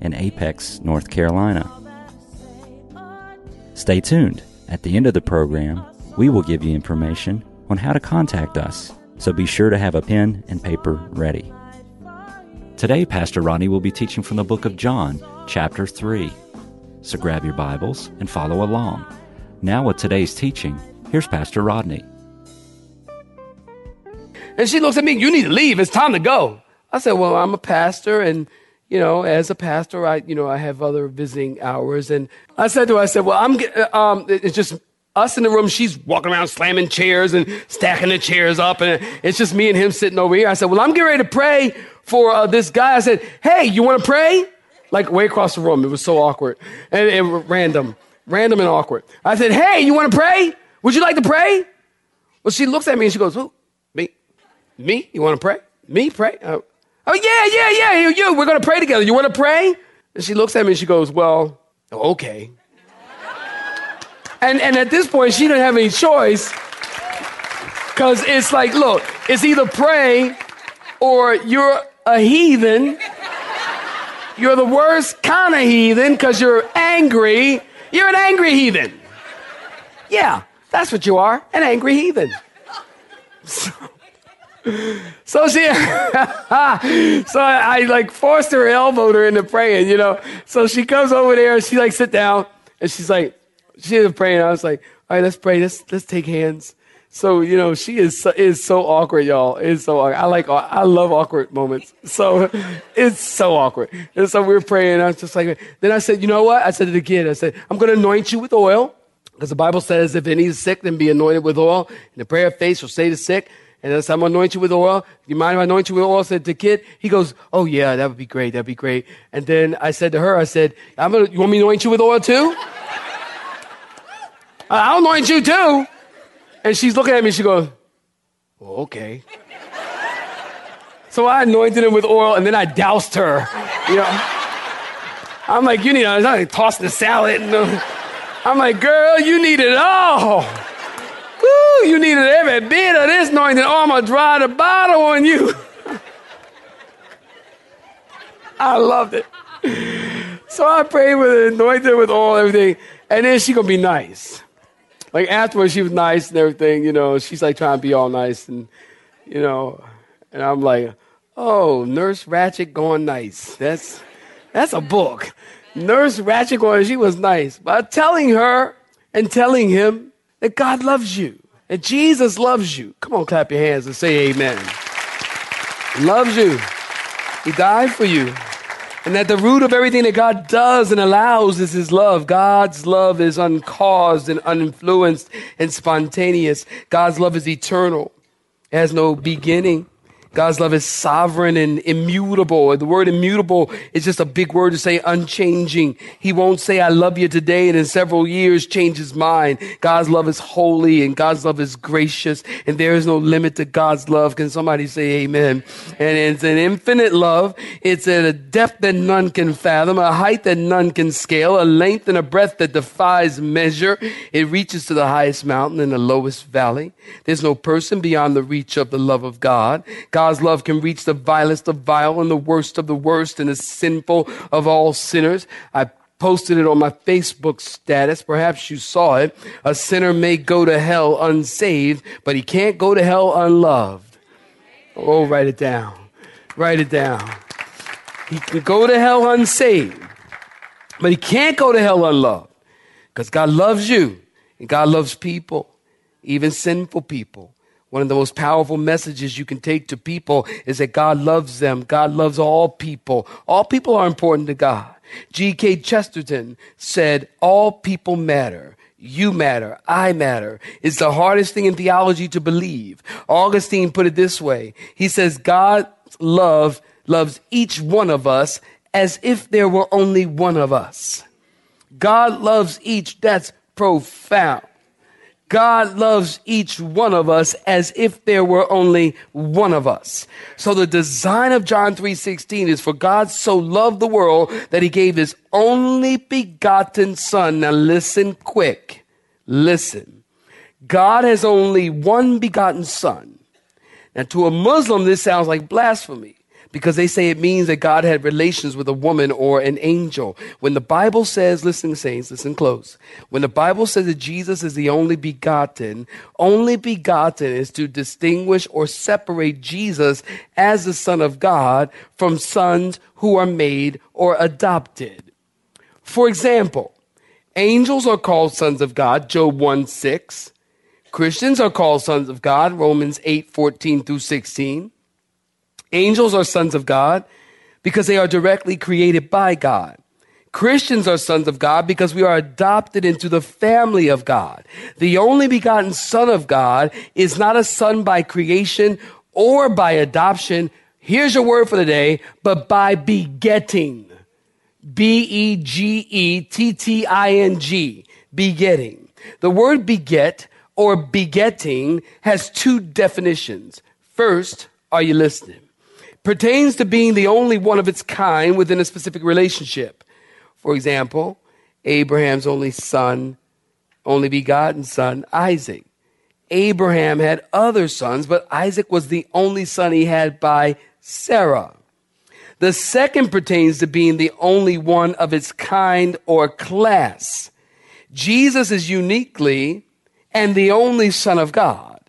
in Apex, North Carolina. Stay tuned. At the end of the program, we will give you information on how to contact us, so be sure to have a pen and paper ready. Today, Pastor Ronnie will be teaching from the book of John, chapter 3. So grab your Bibles and follow along. Now, with today's teaching, here's Pastor Rodney. And she looks at me, you need to leave. It's time to go. I said, well, I'm a pastor and you know, as a pastor, I, you know, I have other visiting hours. And I said to her, I said, well, I'm, um, it's just us in the room. She's walking around slamming chairs and stacking the chairs up. And it's just me and him sitting over here. I said, well, I'm getting ready to pray for uh, this guy. I said, hey, you want to pray? Like way across the room. It was so awkward and, and random, random and awkward. I said, hey, you want to pray? Would you like to pray? Well, she looks at me and she goes, Who? Me? Me? You want to pray? Me pray? Uh, Oh, yeah, yeah, yeah, you, you. We're going to pray together. You want to pray? And she looks at me and she goes, Well, oh, okay. And, and at this point, she didn't have any choice because it's like, look, it's either pray or you're a heathen. You're the worst kind of heathen because you're angry. You're an angry heathen. Yeah, that's what you are an angry heathen. So, she, so I, I, like forced her, elbowed her into praying, you know. So she comes over there and she like sit down and she's like, she is praying. I was like, all right, let's pray. Let's let's take hands. So you know, she is so, is so awkward, y'all. It's so awkward. I like I love awkward moments. So it's so awkward. And so we are praying. I was just like, then I said, you know what? I said the kid, I said, I'm going to anoint you with oil. Because the Bible says, if any is sick, then be anointed with oil. And the prayer of faith shall save the sick. And said, I'm going to anoint you with oil. You mind if I anoint you with oil? I said to the kid, he goes, Oh yeah, that would be great. That'd be great. And then I said to her, I said, I'm gonna, you want me to anoint you with oil too? I'll anoint you too. And she's looking at me, she goes, well, okay. so I anointed him with oil and then I doused her. You know, I'm like, you need, I was like tossing the salad. I'm like, girl, you need it all. You needed every bit of this anointing. To dry the bottle on you. I loved it. So I prayed with it, anointed with oil, everything. And then she to be nice. Like afterwards, she was nice and everything, you know. She's like trying to be all nice and, you know. And I'm like, oh, Nurse Ratched going nice. That's, that's a book. Nurse Ratched going, she was nice. But telling her and telling him that God loves you, that Jesus loves you. Come on, clap your hands and say amen. Loves you. He died for you. And that the root of everything that God does and allows is His love. God's love is uncaused and uninfluenced and spontaneous. God's love is eternal. It has no beginning God's love is sovereign and immutable. The word immutable is just a big word to say unchanging. He won't say, I love you today and in several years change his mind. God's love is holy and God's love is gracious and there is no limit to God's love. Can somebody say amen? And it's an infinite love. It's at a depth that none can fathom, a height that none can scale, a length and a breadth that defies measure. It reaches to the highest mountain and the lowest valley. There's no person beyond the reach of the love of God. God God's love can reach the vilest of vile and the worst of the worst and the sinful of all sinners. I posted it on my Facebook status. Perhaps you saw it. A sinner may go to hell unsaved, but he can't go to hell unloved. Oh, write it down. Write it down. He can go to hell unsaved, but he can't go to hell unloved because God loves you and God loves people, even sinful people. One of the most powerful messages you can take to people is that God loves them. God loves all people. All people are important to God. G.K. Chesterton said, all people matter. You matter. I matter. It's the hardest thing in theology to believe. Augustine put it this way. He says, God love loves each one of us as if there were only one of us. God loves each. That's profound. God loves each one of us as if there were only one of us. So the design of John 3:16 is for God so loved the world that he gave his only begotten son. Now listen quick. Listen. God has only one begotten son. Now to a Muslim this sounds like blasphemy because they say it means that God had relations with a woman or an angel. When the Bible says, listen, saints, listen close. When the Bible says that Jesus is the only begotten, only begotten is to distinguish or separate Jesus as the Son of God from sons who are made or adopted. For example, angels are called sons of God, Job 1 6. Christians are called sons of God, Romans 8 14 through 16. Angels are sons of God because they are directly created by God. Christians are sons of God because we are adopted into the family of God. The only begotten Son of God is not a son by creation or by adoption. Here's your word for the day, but by begetting. B E G E T T I N G. Begetting. The word beget or begetting has two definitions. First, are you listening? Pertains to being the only one of its kind within a specific relationship. For example, Abraham's only son, only begotten son, Isaac. Abraham had other sons, but Isaac was the only son he had by Sarah. The second pertains to being the only one of its kind or class. Jesus is uniquely and the only Son of God.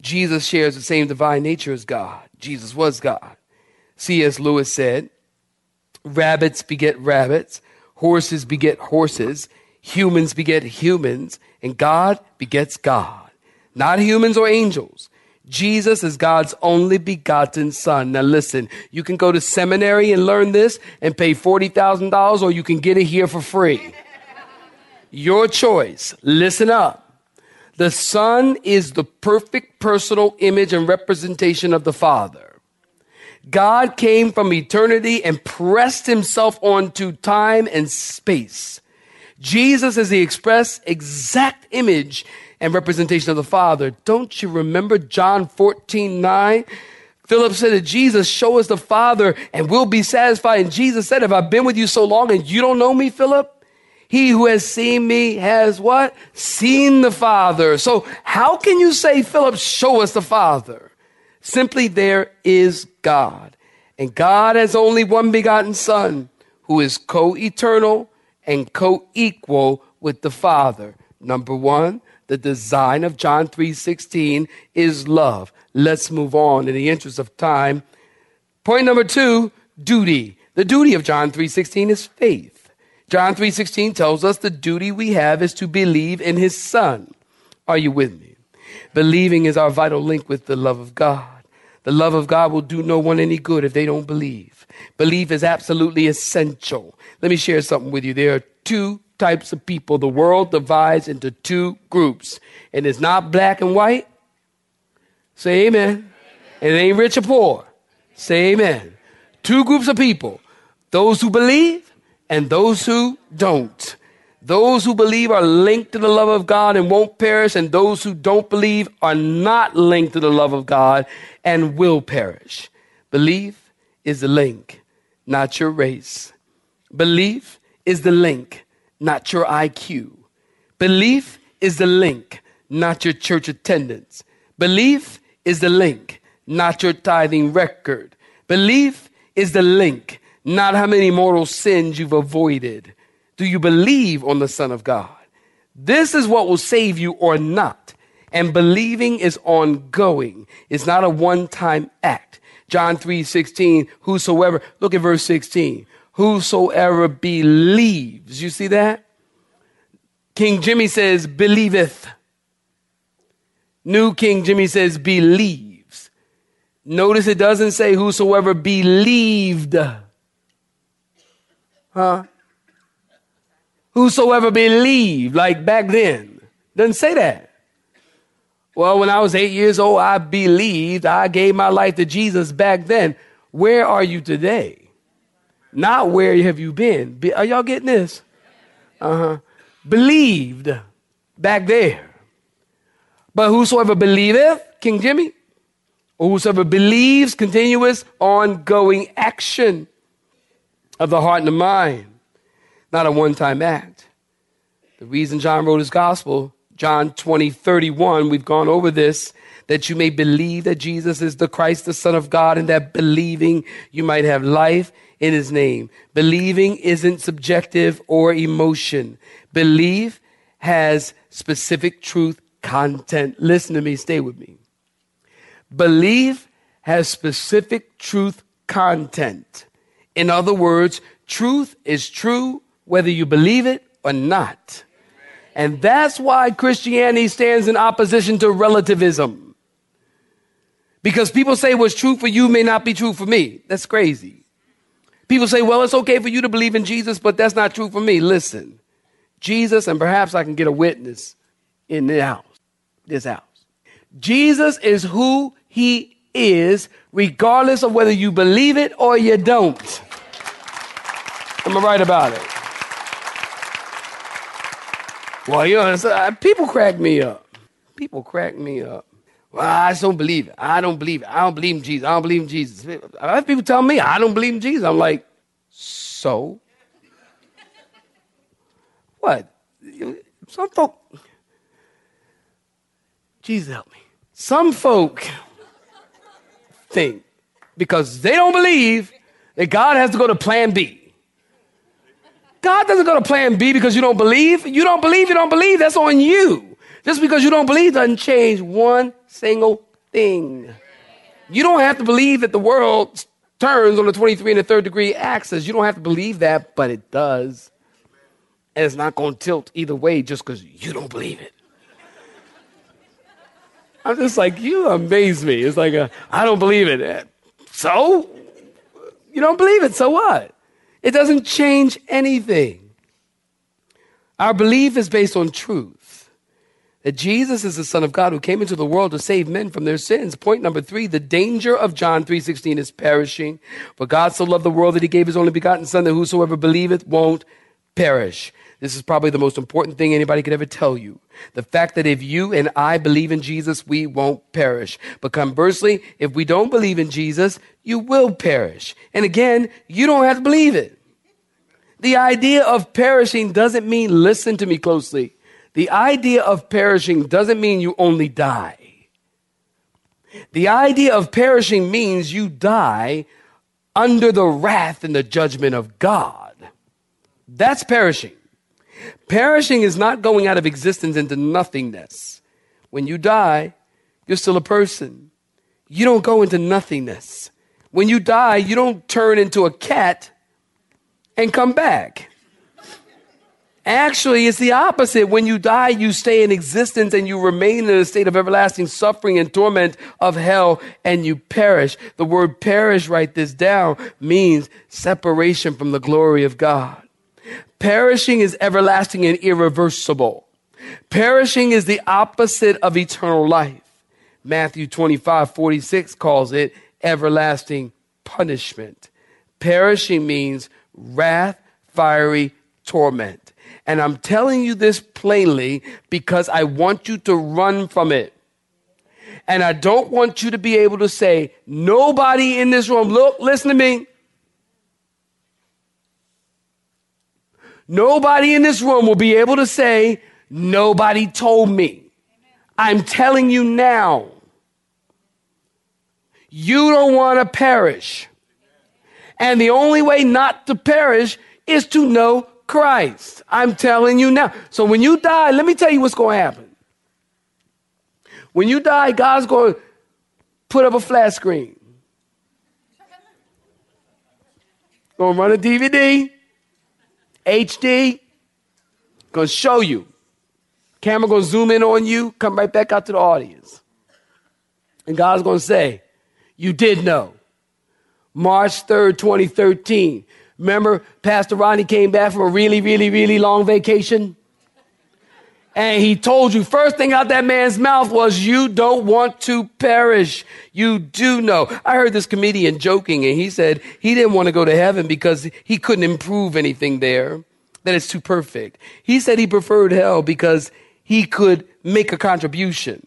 Jesus shares the same divine nature as God. Jesus was God. C.S. Lewis said, Rabbits beget rabbits, horses beget horses, humans beget humans, and God begets God. Not humans or angels. Jesus is God's only begotten son. Now listen, you can go to seminary and learn this and pay $40,000 or you can get it here for free. Your choice. Listen up. The son is the perfect personal image and representation of the father. God came from eternity and pressed himself onto time and space. Jesus is the express exact image and representation of the Father. Don't you remember John 14, 9? Philip said to Jesus, Show us the Father and we'll be satisfied. And Jesus said, Have I've been with you so long and you don't know me, Philip? He who has seen me has what? Seen the Father. So how can you say, Philip, show us the Father? Simply, there is God. And God has only one begotten Son who is co eternal and co equal with the Father. Number one, the design of John 3:16 is love. Let's move on in the interest of time. Point number 2, duty. The duty of John 3:16 is faith. John 3:16 tells us the duty we have is to believe in his son. Are you with me? Believing is our vital link with the love of God. The love of God will do no one any good if they don't believe. Belief is absolutely essential. Let me share something with you. There are two types of people. The world divides into two groups, and it's not black and white. Say amen. And it ain't rich or poor. Say amen. Two groups of people those who believe and those who don't. Those who believe are linked to the love of God and won't perish, and those who don't believe are not linked to the love of God and will perish. Belief is the link, not your race. Belief is the link, not your IQ. Belief is the link, not your church attendance. Belief is the link, not your tithing record. Belief is the link, not how many mortal sins you've avoided. Do you believe on the Son of God? This is what will save you or not. And believing is ongoing. It's not a one-time act. John 3 16, whosoever, look at verse 16. Whosoever believes. You see that? King Jimmy says, believeth. New King Jimmy says, believes. Notice it doesn't say whosoever believed. Huh? Whosoever believed, like back then. Doesn't say that. Well, when I was eight years old, I believed. I gave my life to Jesus back then. Where are you today? Not where have you been. Be, are y'all getting this? Uh huh. Believed back there. But whosoever believeth, King Jimmy, or whosoever believes, continuous, ongoing action of the heart and the mind, not a one time act. The reason John wrote his gospel, John 20, 31, we've gone over this, that you may believe that Jesus is the Christ, the Son of God, and that believing you might have life in his name. Believing isn't subjective or emotion. Believe has specific truth content. Listen to me, stay with me. Belief has specific truth content. In other words, truth is true whether you believe it or not. And that's why Christianity stands in opposition to relativism. Because people say what's true for you may not be true for me. That's crazy. People say, well, it's okay for you to believe in Jesus, but that's not true for me. Listen, Jesus, and perhaps I can get a witness in the house, this house. Jesus is who he is, regardless of whether you believe it or you don't. Am I right about it? Well, you know, people crack me up. People crack me up. Well, I just don't believe it. I don't believe it. I don't believe in Jesus. I don't believe in Jesus. Have people tell me I don't believe in Jesus. I'm like, so? What? Some folk, Jesus help me. Some folk think because they don't believe that God has to go to plan B. God doesn't go to plan B because you don't believe. You don't believe, you don't believe. That's on you. Just because you don't believe doesn't change one single thing. You don't have to believe that the world turns on the 23 and the third degree axis. You don't have to believe that, but it does. And it's not going to tilt either way just because you don't believe it. I'm just like, you amaze me. It's like, I don't believe it. So? You don't believe it, so what? It doesn't change anything. Our belief is based on truth. That Jesus is the Son of God who came into the world to save men from their sins. Point number three, the danger of John 3.16 is perishing. For God so loved the world that he gave his only begotten Son that whosoever believeth won't perish. This is probably the most important thing anybody could ever tell you. The fact that if you and I believe in Jesus, we won't perish. But conversely, if we don't believe in Jesus, you will perish. And again, you don't have to believe it. The idea of perishing doesn't mean, listen to me closely. The idea of perishing doesn't mean you only die. The idea of perishing means you die under the wrath and the judgment of God. That's perishing. Perishing is not going out of existence into nothingness. When you die, you're still a person. You don't go into nothingness. When you die, you don't turn into a cat and come back. Actually, it's the opposite. When you die, you stay in existence and you remain in a state of everlasting suffering and torment of hell and you perish. The word perish, write this down, means separation from the glory of God. Perishing is everlasting and irreversible. Perishing is the opposite of eternal life. Matthew 25, 46 calls it everlasting punishment. Perishing means wrath, fiery torment. And I'm telling you this plainly because I want you to run from it. And I don't want you to be able to say, nobody in this room, look, listen to me. Nobody in this room will be able to say, nobody told me. I'm telling you now. You don't want to perish. And the only way not to perish is to know Christ. I'm telling you now. So when you die, let me tell you what's going to happen. When you die, God's going to put up a flat screen. Going to run a DVD, HD, going to show you. Camera going to zoom in on you, come right back out to the audience. And God's going to say, You did know. March 3rd, 2013. Remember, Pastor Ronnie came back from a really, really, really long vacation? And he told you, first thing out that man's mouth was, you don't want to perish. You do know. I heard this comedian joking and he said he didn't want to go to heaven because he couldn't improve anything there, that it's too perfect. He said he preferred hell because he could make a contribution.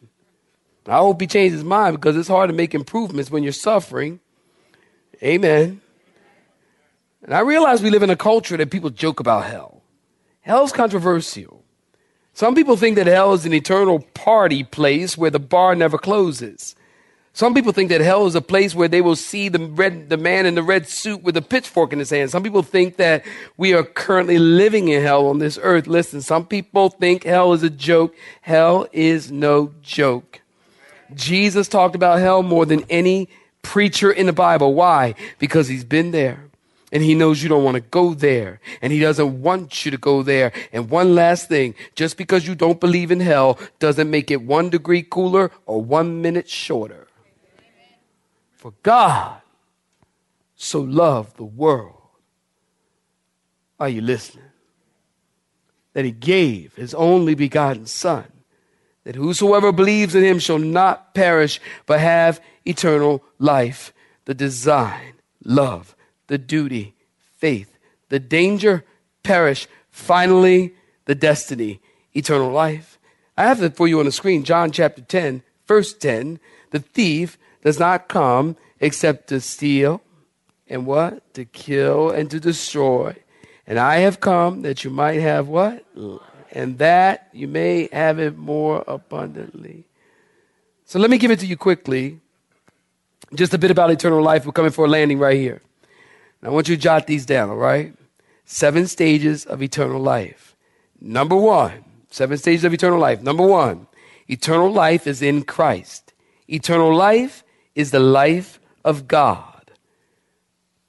I hope he changed his mind because it's hard to make improvements when you're suffering. Amen. And I realize we live in a culture that people joke about hell. Hell's controversial. Some people think that hell is an eternal party place where the bar never closes. Some people think that hell is a place where they will see the red, the man in the red suit with a pitchfork in his hand. Some people think that we are currently living in hell on this earth. Listen, some people think hell is a joke. Hell is no joke. Jesus talked about hell more than any preacher in the Bible. Why? Because he's been there. And he knows you don't want to go there. And he doesn't want you to go there. And one last thing just because you don't believe in hell doesn't make it one degree cooler or one minute shorter. For God so loved the world. Are you listening? That he gave his only begotten Son, that whosoever believes in him shall not perish, but have eternal life. The design, love, the duty, faith, the danger, perish. Finally, the destiny, eternal life. I have it for you on the screen. John chapter 10, verse 10. The thief does not come except to steal and what? To kill and to destroy. And I have come that you might have what? And that you may have it more abundantly. So let me give it to you quickly. Just a bit about eternal life. We're coming for a landing right here. Now, I want you to jot these down, all right? Seven stages of eternal life. Number one, seven stages of eternal life. Number one, eternal life is in Christ. Eternal life is the life of God.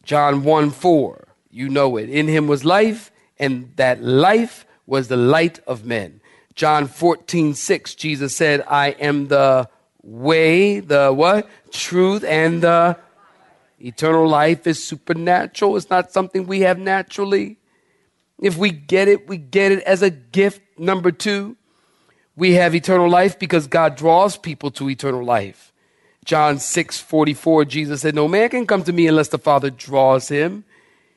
John 1 4, you know it. In him was life, and that life was the light of men. John 14 6, Jesus said, I am the way, the what? Truth, and the Eternal life is supernatural. It's not something we have naturally. If we get it, we get it as a gift. Number two, we have eternal life because God draws people to eternal life. John 6 44, Jesus said, No man can come to me unless the Father draws him.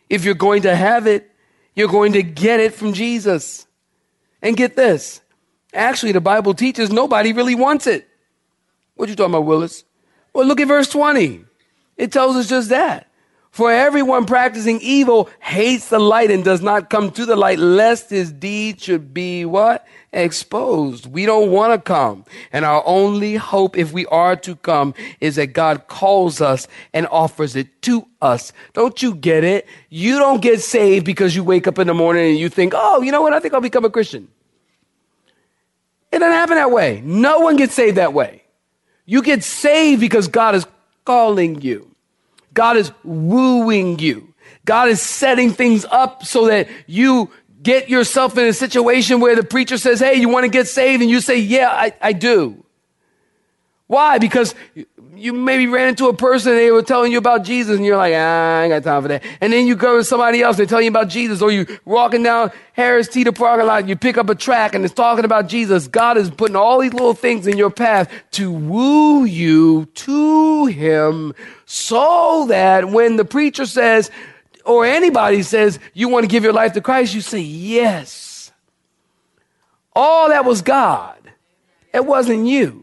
If you're going to have it, you're going to get it from Jesus. And get this. Actually, the Bible teaches nobody really wants it. What you talking about, Willis? Well, look at verse 20. It tells us just that. For everyone practicing evil hates the light and does not come to the light lest his deed should be what? Exposed. We don't want to come. And our only hope if we are to come is that God calls us and offers it to us. Don't you get it? You don't get saved because you wake up in the morning and you think, oh, you know what? I think I'll become a Christian. It doesn't happen that way. No one gets saved that way. You get saved because God is calling you. God is wooing you. God is setting things up so that you get yourself in a situation where the preacher says, Hey, you want to get saved? And you say, Yeah, I, I do. Why? Because you maybe ran into a person and they were telling you about Jesus and you're like, ah, I ain't got time for that. And then you go to somebody else, they tell you about Jesus, or you walking down Harris Teeter parking lot, you pick up a track and it's talking about Jesus. God is putting all these little things in your path to woo you to Him so that when the preacher says, or anybody says, you want to give your life to Christ, you say, yes. All that was God. It wasn't you.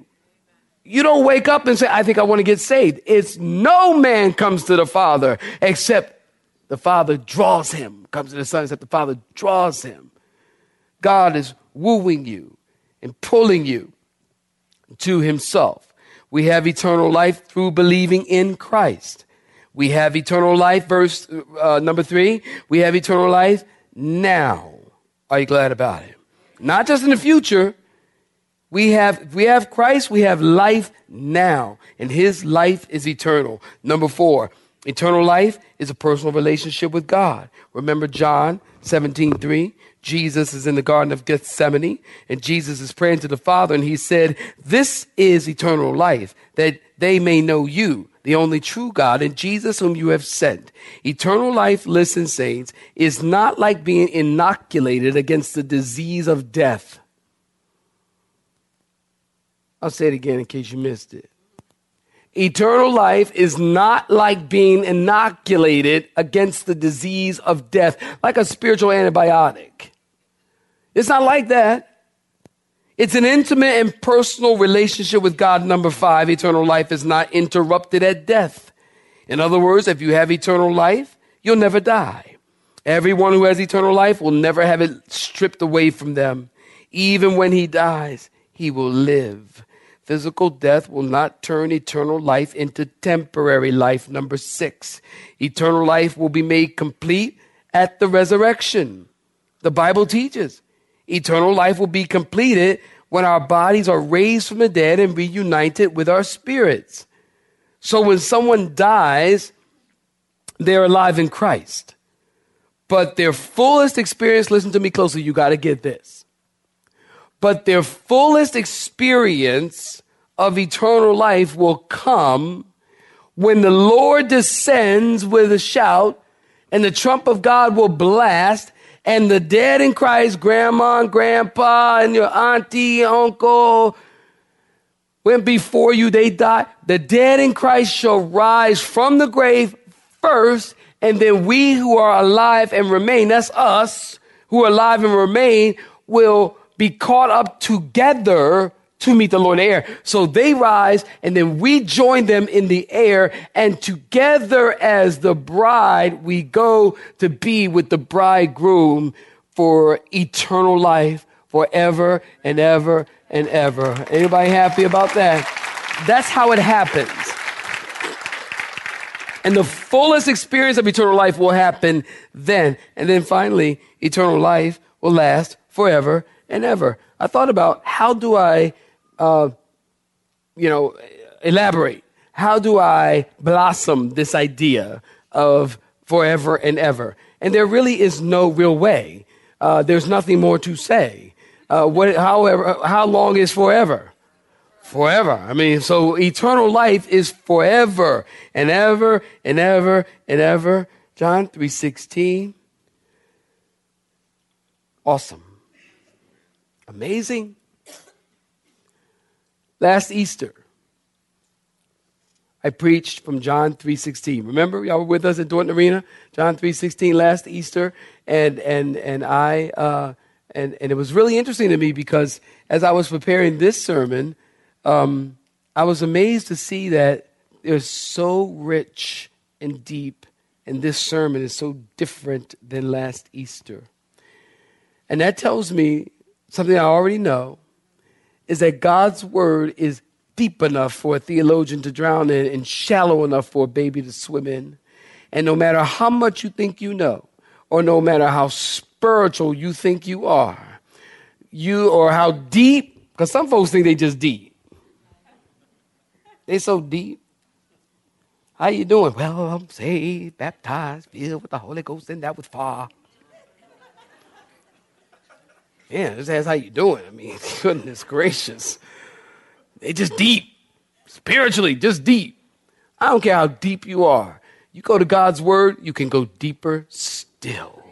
You don't wake up and say, I think I want to get saved. It's no man comes to the Father except the Father draws him, comes to the Son except the Father draws him. God is wooing you and pulling you to himself. We have eternal life through believing in Christ. We have eternal life, verse uh, number three. We have eternal life now. Are you glad about it? Not just in the future, we have, if we have Christ, we have life now, and his life is eternal. Number four, eternal life is a personal relationship with God. Remember John 17, 3? Jesus is in the Garden of Gethsemane, and Jesus is praying to the Father, and he said, This is eternal life, that they may know you, the only true God, and Jesus whom you have sent. Eternal life, listen, saints, is not like being inoculated against the disease of death. I'll say it again in case you missed it. Eternal life is not like being inoculated against the disease of death, like a spiritual antibiotic. It's not like that. It's an intimate and personal relationship with God. Number five, eternal life is not interrupted at death. In other words, if you have eternal life, you'll never die. Everyone who has eternal life will never have it stripped away from them. Even when he dies, he will live. Physical death will not turn eternal life into temporary life. Number six, eternal life will be made complete at the resurrection. The Bible teaches eternal life will be completed when our bodies are raised from the dead and reunited with our spirits. So when someone dies, they're alive in Christ. But their fullest experience, listen to me closely, you got to get this. But their fullest experience of eternal life will come when the Lord descends with a shout and the trump of God will blast and the dead in Christ, grandma and grandpa and your auntie, uncle, went before you, they died. The dead in Christ shall rise from the grave first, and then we who are alive and remain, that's us who are alive and remain, will be caught up together to meet the Lord in the air. So they rise and then we join them in the air and together as the bride, we go to be with the bridegroom for eternal life forever and ever and ever. Anybody happy about that? That's how it happens. And the fullest experience of eternal life will happen then. And then finally, eternal life will last forever and ever. I thought about how do I you know, elaborate. How do I blossom this idea of forever and ever? And there really is no real way. Uh, there's nothing more to say. Uh, what, however, how long is forever? Forever. I mean, so eternal life is forever and ever and ever and ever. John 3:16. Awesome. Amazing. Last Easter, I preached from John 3.16. Remember, y'all were with us at Dorton Arena? John 3.16 last Easter. And, and, and I, uh, and, and it was really interesting to me because as I was preparing this sermon, um, I was amazed to see that it was so rich and deep, and this sermon is so different than last Easter. And that tells me something I already know, is that God's word is deep enough for a theologian to drown in and shallow enough for a baby to swim in. And no matter how much you think you know, or no matter how spiritual you think you are, you or how deep, because some folks think they just deep. They so deep. How you doing? Well, I'm saved, baptized, filled with the Holy Ghost, and that was far. Yeah, just ask how you doing. I mean, goodness gracious. They just deep. Spiritually, just deep. I don't care how deep you are. You go to God's word, you can go deeper still.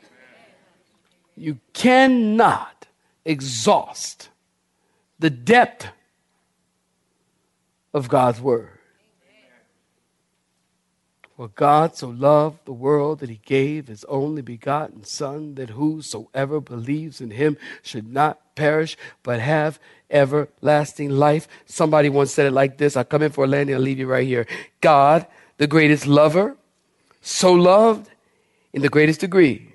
You cannot exhaust the depth of God's word. For God so loved the world that he gave his only begotten Son, that whosoever believes in him should not perish, but have everlasting life. Somebody once said it like this. I come in for a landing, I'll leave you right here. God, the greatest lover, so loved in the greatest degree,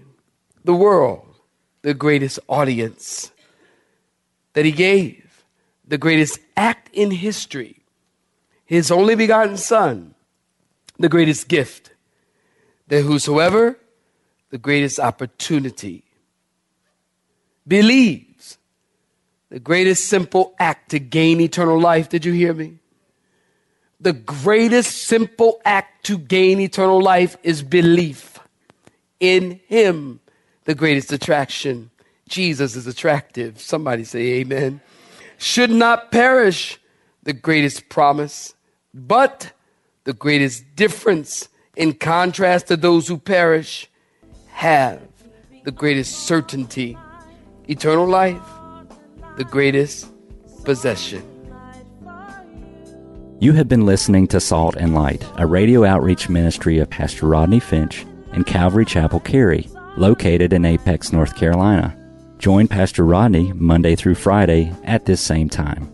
the world, the greatest audience that he gave, the greatest act in history, his only begotten Son the greatest gift, that whosoever, the greatest opportunity, believes, the greatest simple act to gain eternal life. Did you hear me? The greatest simple act to gain eternal life is belief in Him, the greatest attraction. Jesus is attractive. Somebody say amen. Should not perish, the greatest promise, but the greatest difference in contrast to those who perish have the greatest certainty, eternal life, the greatest possession. You have been listening to Salt and Light, a radio outreach ministry of Pastor Rodney Finch and Calvary Chapel Cary, located in Apex, North Carolina. Join Pastor Rodney Monday through Friday at this same time.